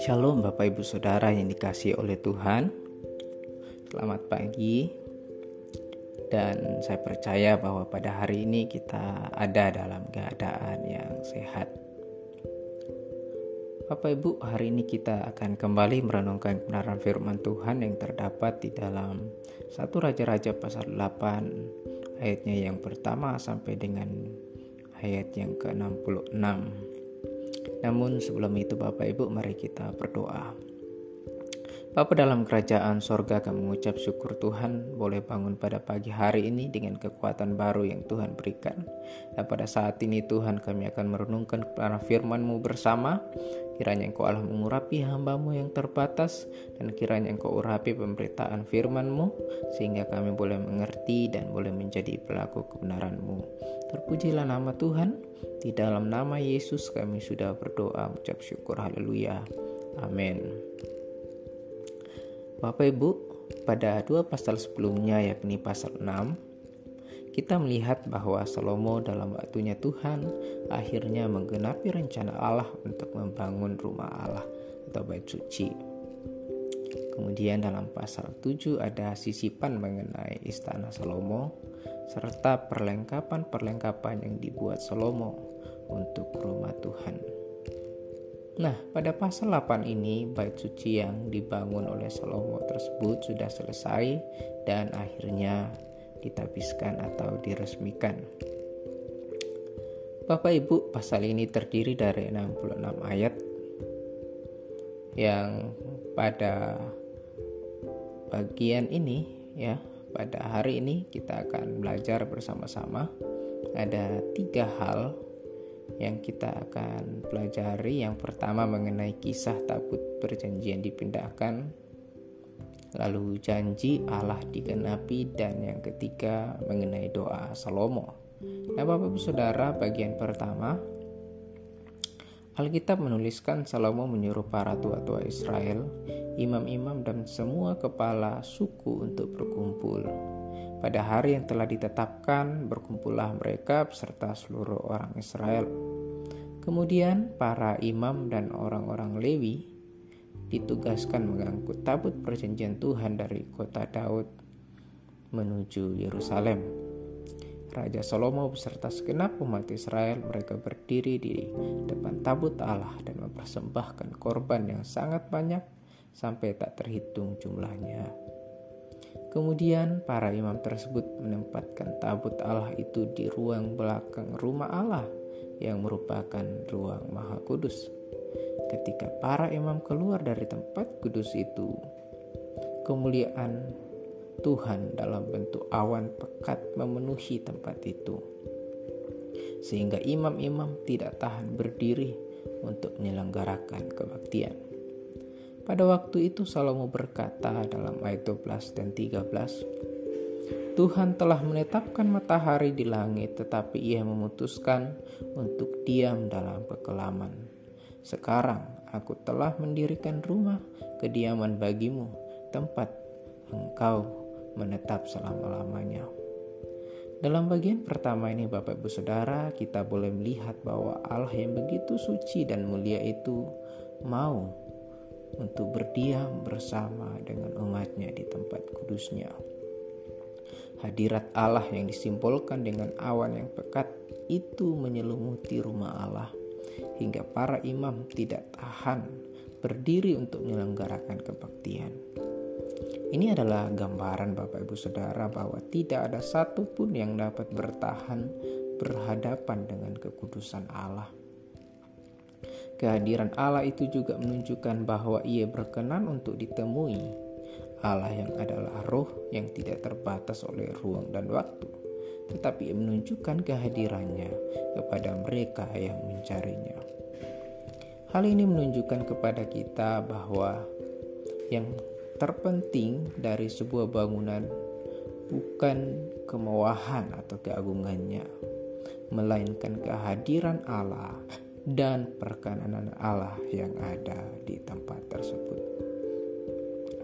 Shalom Bapak Ibu Saudara yang dikasih oleh Tuhan. Selamat pagi. Dan saya percaya bahwa pada hari ini kita ada dalam keadaan yang sehat. Bapak Ibu hari ini kita akan kembali merenungkan kebenaran firman Tuhan yang terdapat di dalam satu Raja-Raja pasal 8 ayatnya yang pertama sampai dengan ayat yang ke-66 namun sebelum itu Bapak Ibu mari kita berdoa. Bapa dalam kerajaan sorga kami mengucap syukur Tuhan boleh bangun pada pagi hari ini dengan kekuatan baru yang Tuhan berikan. Dan pada saat ini Tuhan kami akan merenungkan kebenaran firman-Mu bersama. Kiranya Engkau Allah mengurapi hambamu yang terbatas dan kiranya Engkau urapi pemberitaan firman-Mu sehingga kami boleh mengerti dan boleh menjadi pelaku kebenaran-Mu. Terpujilah nama Tuhan. Di dalam nama Yesus kami sudah berdoa mengucap syukur haleluya. Amin. Bapak Ibu, pada dua pasal sebelumnya yakni pasal 6, kita melihat bahwa Salomo dalam waktunya Tuhan akhirnya menggenapi rencana Allah untuk membangun rumah Allah atau bait suci. Kemudian dalam pasal 7 ada sisipan mengenai istana Salomo serta perlengkapan-perlengkapan yang dibuat Salomo untuk rumah Tuhan. Nah, pada pasal 8 ini bait suci yang dibangun oleh Salomo tersebut sudah selesai dan akhirnya ditabiskan atau diresmikan. Bapak Ibu, pasal ini terdiri dari 66 ayat yang pada bagian ini ya, pada hari ini kita akan belajar bersama-sama ada tiga hal yang kita akan pelajari. Yang pertama mengenai kisah tabut perjanjian dipindahkan. Lalu janji Allah digenapi. Dan yang ketiga mengenai doa Salomo. Nah Bapak Saudara bagian pertama. Alkitab menuliskan Salomo menyuruh para tua-tua Israel, imam-imam dan semua kepala suku untuk berkumpul. Pada hari yang telah ditetapkan, berkumpullah mereka beserta seluruh orang Israel. Kemudian para imam dan orang-orang Lewi ditugaskan mengangkut tabut perjanjian Tuhan dari kota Daud menuju Yerusalem. Raja Salomo beserta segenap umat Israel mereka berdiri di depan tabut Allah dan mempersembahkan korban yang sangat banyak sampai tak terhitung jumlahnya. Kemudian para imam tersebut menempatkan tabut Allah itu di ruang belakang rumah Allah yang merupakan ruang maha kudus. Ketika para imam keluar dari tempat kudus itu, kemuliaan Tuhan dalam bentuk awan pekat memenuhi tempat itu. Sehingga imam-imam tidak tahan berdiri untuk menyelenggarakan kebaktian. Pada waktu itu Salomo berkata dalam ayat 12 dan 13, Tuhan telah menetapkan matahari di langit tetapi ia memutuskan untuk diam dalam kekelaman. Sekarang aku telah mendirikan rumah kediaman bagimu, tempat engkau menetap selama-lamanya. Dalam bagian pertama ini Bapak Ibu Saudara kita boleh melihat bahwa Allah yang begitu suci dan mulia itu mau untuk berdiam bersama dengan umatnya di tempat kudusnya. Hadirat Allah yang disimbolkan dengan awan yang pekat itu menyelumuti rumah Allah hingga para imam tidak tahan berdiri untuk menyelenggarakan kebaktian. Ini adalah gambaran Bapak Ibu Saudara bahwa tidak ada satupun yang dapat bertahan berhadapan dengan kekudusan Allah. Kehadiran Allah itu juga menunjukkan bahwa Ia berkenan untuk ditemui. Allah yang adalah roh yang tidak terbatas oleh ruang dan waktu, tetapi menunjukkan kehadirannya kepada mereka yang mencarinya. Hal ini menunjukkan kepada kita bahwa yang terpenting dari sebuah bangunan bukan kemewahan atau keagungannya, melainkan kehadiran Allah dan perkenanan Allah yang ada di tempat tersebut.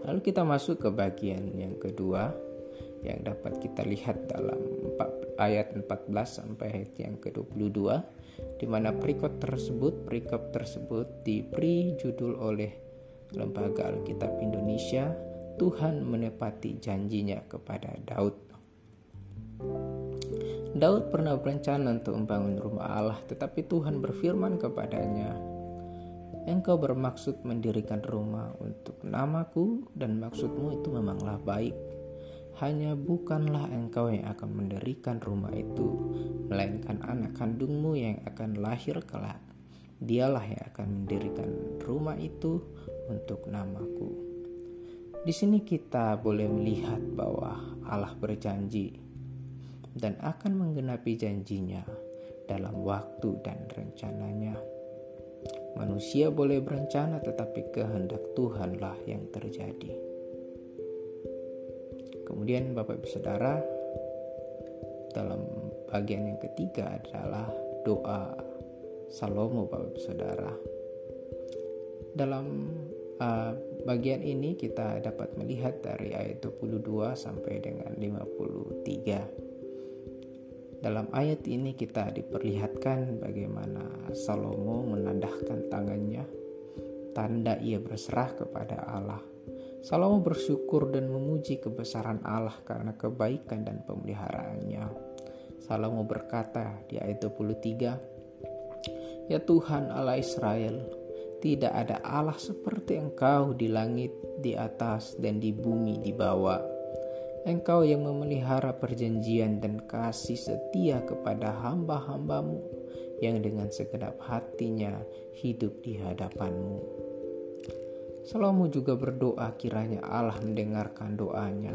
Lalu kita masuk ke bagian yang kedua, yang dapat kita lihat dalam ayat 14 sampai ayat yang ke-22 di mana perikop tersebut perikop tersebut diberi judul oleh Lembaga Alkitab Indonesia Tuhan menepati janjinya kepada Daud. Daud pernah berencana untuk membangun rumah Allah, tetapi Tuhan berfirman kepadanya, Engkau bermaksud mendirikan rumah untuk namaku dan maksudmu itu memanglah baik. Hanya bukanlah engkau yang akan mendirikan rumah itu, melainkan anak kandungmu yang akan lahir kelak. Dialah yang akan mendirikan rumah itu untuk namaku. Di sini kita boleh melihat bahwa Allah berjanji dan akan menggenapi janjinya dalam waktu dan rencananya. Manusia boleh berencana tetapi kehendak Tuhanlah yang terjadi. Kemudian Bapak Ibu Saudara dalam bagian yang ketiga adalah doa Salomo Bapak Ibu Saudara. Dalam uh, bagian ini kita dapat melihat dari ayat 22 sampai dengan 53. Dalam ayat ini kita diperlihatkan bagaimana Salomo menandahkan tangannya, tanda ia berserah kepada Allah. Salomo bersyukur dan memuji kebesaran Allah karena kebaikan dan pemeliharaannya. Salomo berkata di ayat 23, Ya Tuhan Allah Israel, tidak ada Allah seperti Engkau di langit, di atas, dan di bumi di bawah Engkau yang memelihara perjanjian dan kasih setia kepada hamba-hambamu yang dengan segenap hatinya hidup di hadapanmu. Salomo juga berdoa kiranya Allah mendengarkan doanya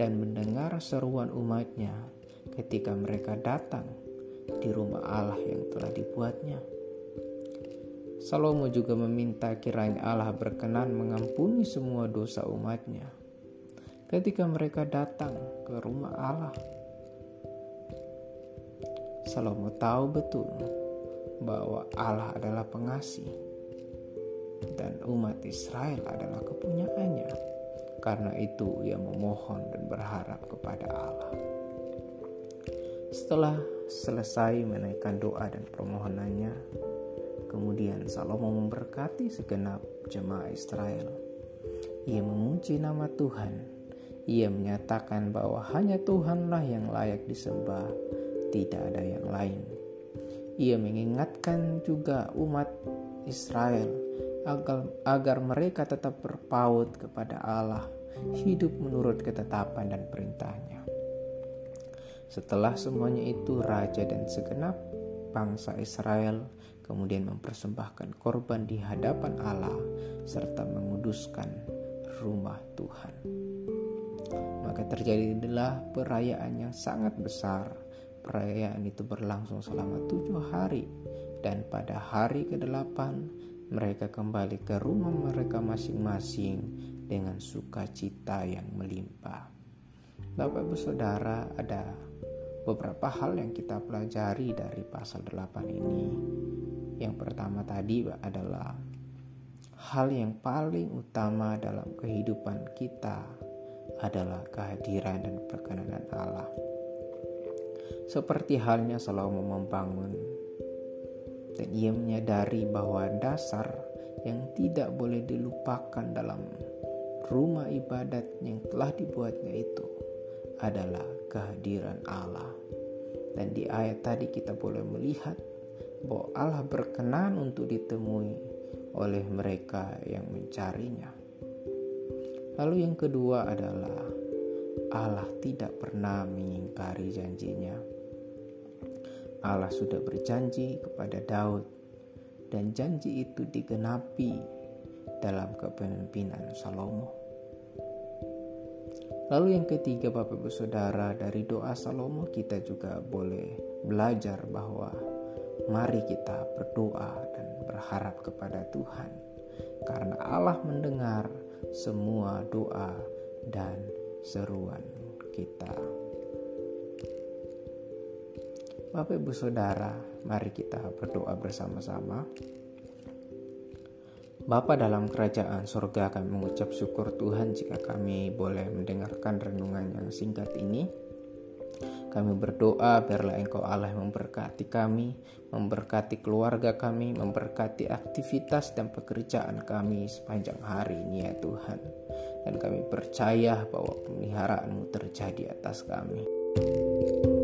dan mendengar seruan umatnya ketika mereka datang di rumah Allah yang telah dibuatnya. Salomo juga meminta kiranya Allah berkenan mengampuni semua dosa umatnya ketika mereka datang ke rumah Allah. Salomo tahu betul bahwa Allah adalah pengasih dan umat Israel adalah kepunyaannya. Karena itu ia memohon dan berharap kepada Allah. Setelah selesai menaikkan doa dan permohonannya, kemudian Salomo memberkati segenap jemaah Israel. Ia memuji nama Tuhan ia menyatakan bahwa hanya Tuhanlah yang layak disembah, tidak ada yang lain. Ia mengingatkan juga umat Israel agar, agar mereka tetap berpaut kepada Allah, hidup menurut ketetapan dan perintahnya. Setelah semuanya itu, raja dan segenap bangsa Israel kemudian mempersembahkan korban di hadapan Allah serta menguduskan rumah Tuhan maka terjadilah perayaan yang sangat besar. Perayaan itu berlangsung selama tujuh hari dan pada hari ke-8 mereka kembali ke rumah mereka masing-masing dengan sukacita yang melimpah. Bapak Ibu Saudara, ada beberapa hal yang kita pelajari dari pasal 8 ini. Yang pertama tadi adalah hal yang paling utama dalam kehidupan kita adalah kehadiran dan perkenanan Allah. Seperti halnya Salomo membangun dan ia menyadari bahwa dasar yang tidak boleh dilupakan dalam rumah ibadat yang telah dibuatnya itu adalah kehadiran Allah. Dan di ayat tadi kita boleh melihat bahwa Allah berkenan untuk ditemui oleh mereka yang mencarinya. Lalu yang kedua adalah Allah tidak pernah mengingkari janjinya. Allah sudah berjanji kepada Daud dan janji itu digenapi dalam kepemimpinan Salomo. Lalu yang ketiga Bapak Ibu Saudara dari doa Salomo kita juga boleh belajar bahwa mari kita berdoa dan berharap kepada Tuhan karena Allah mendengar semua doa dan seruan kita. Bapak Ibu Saudara, mari kita berdoa bersama-sama. Bapa dalam kerajaan surga kami mengucap syukur Tuhan jika kami boleh mendengarkan renungan yang singkat ini. Kami berdoa biarlah Engkau Allah memberkati kami, memberkati keluarga kami, memberkati aktivitas dan pekerjaan kami sepanjang hari ini ya Tuhan. Dan kami percaya bahwa pemeliharaanmu terjadi atas kami. thank you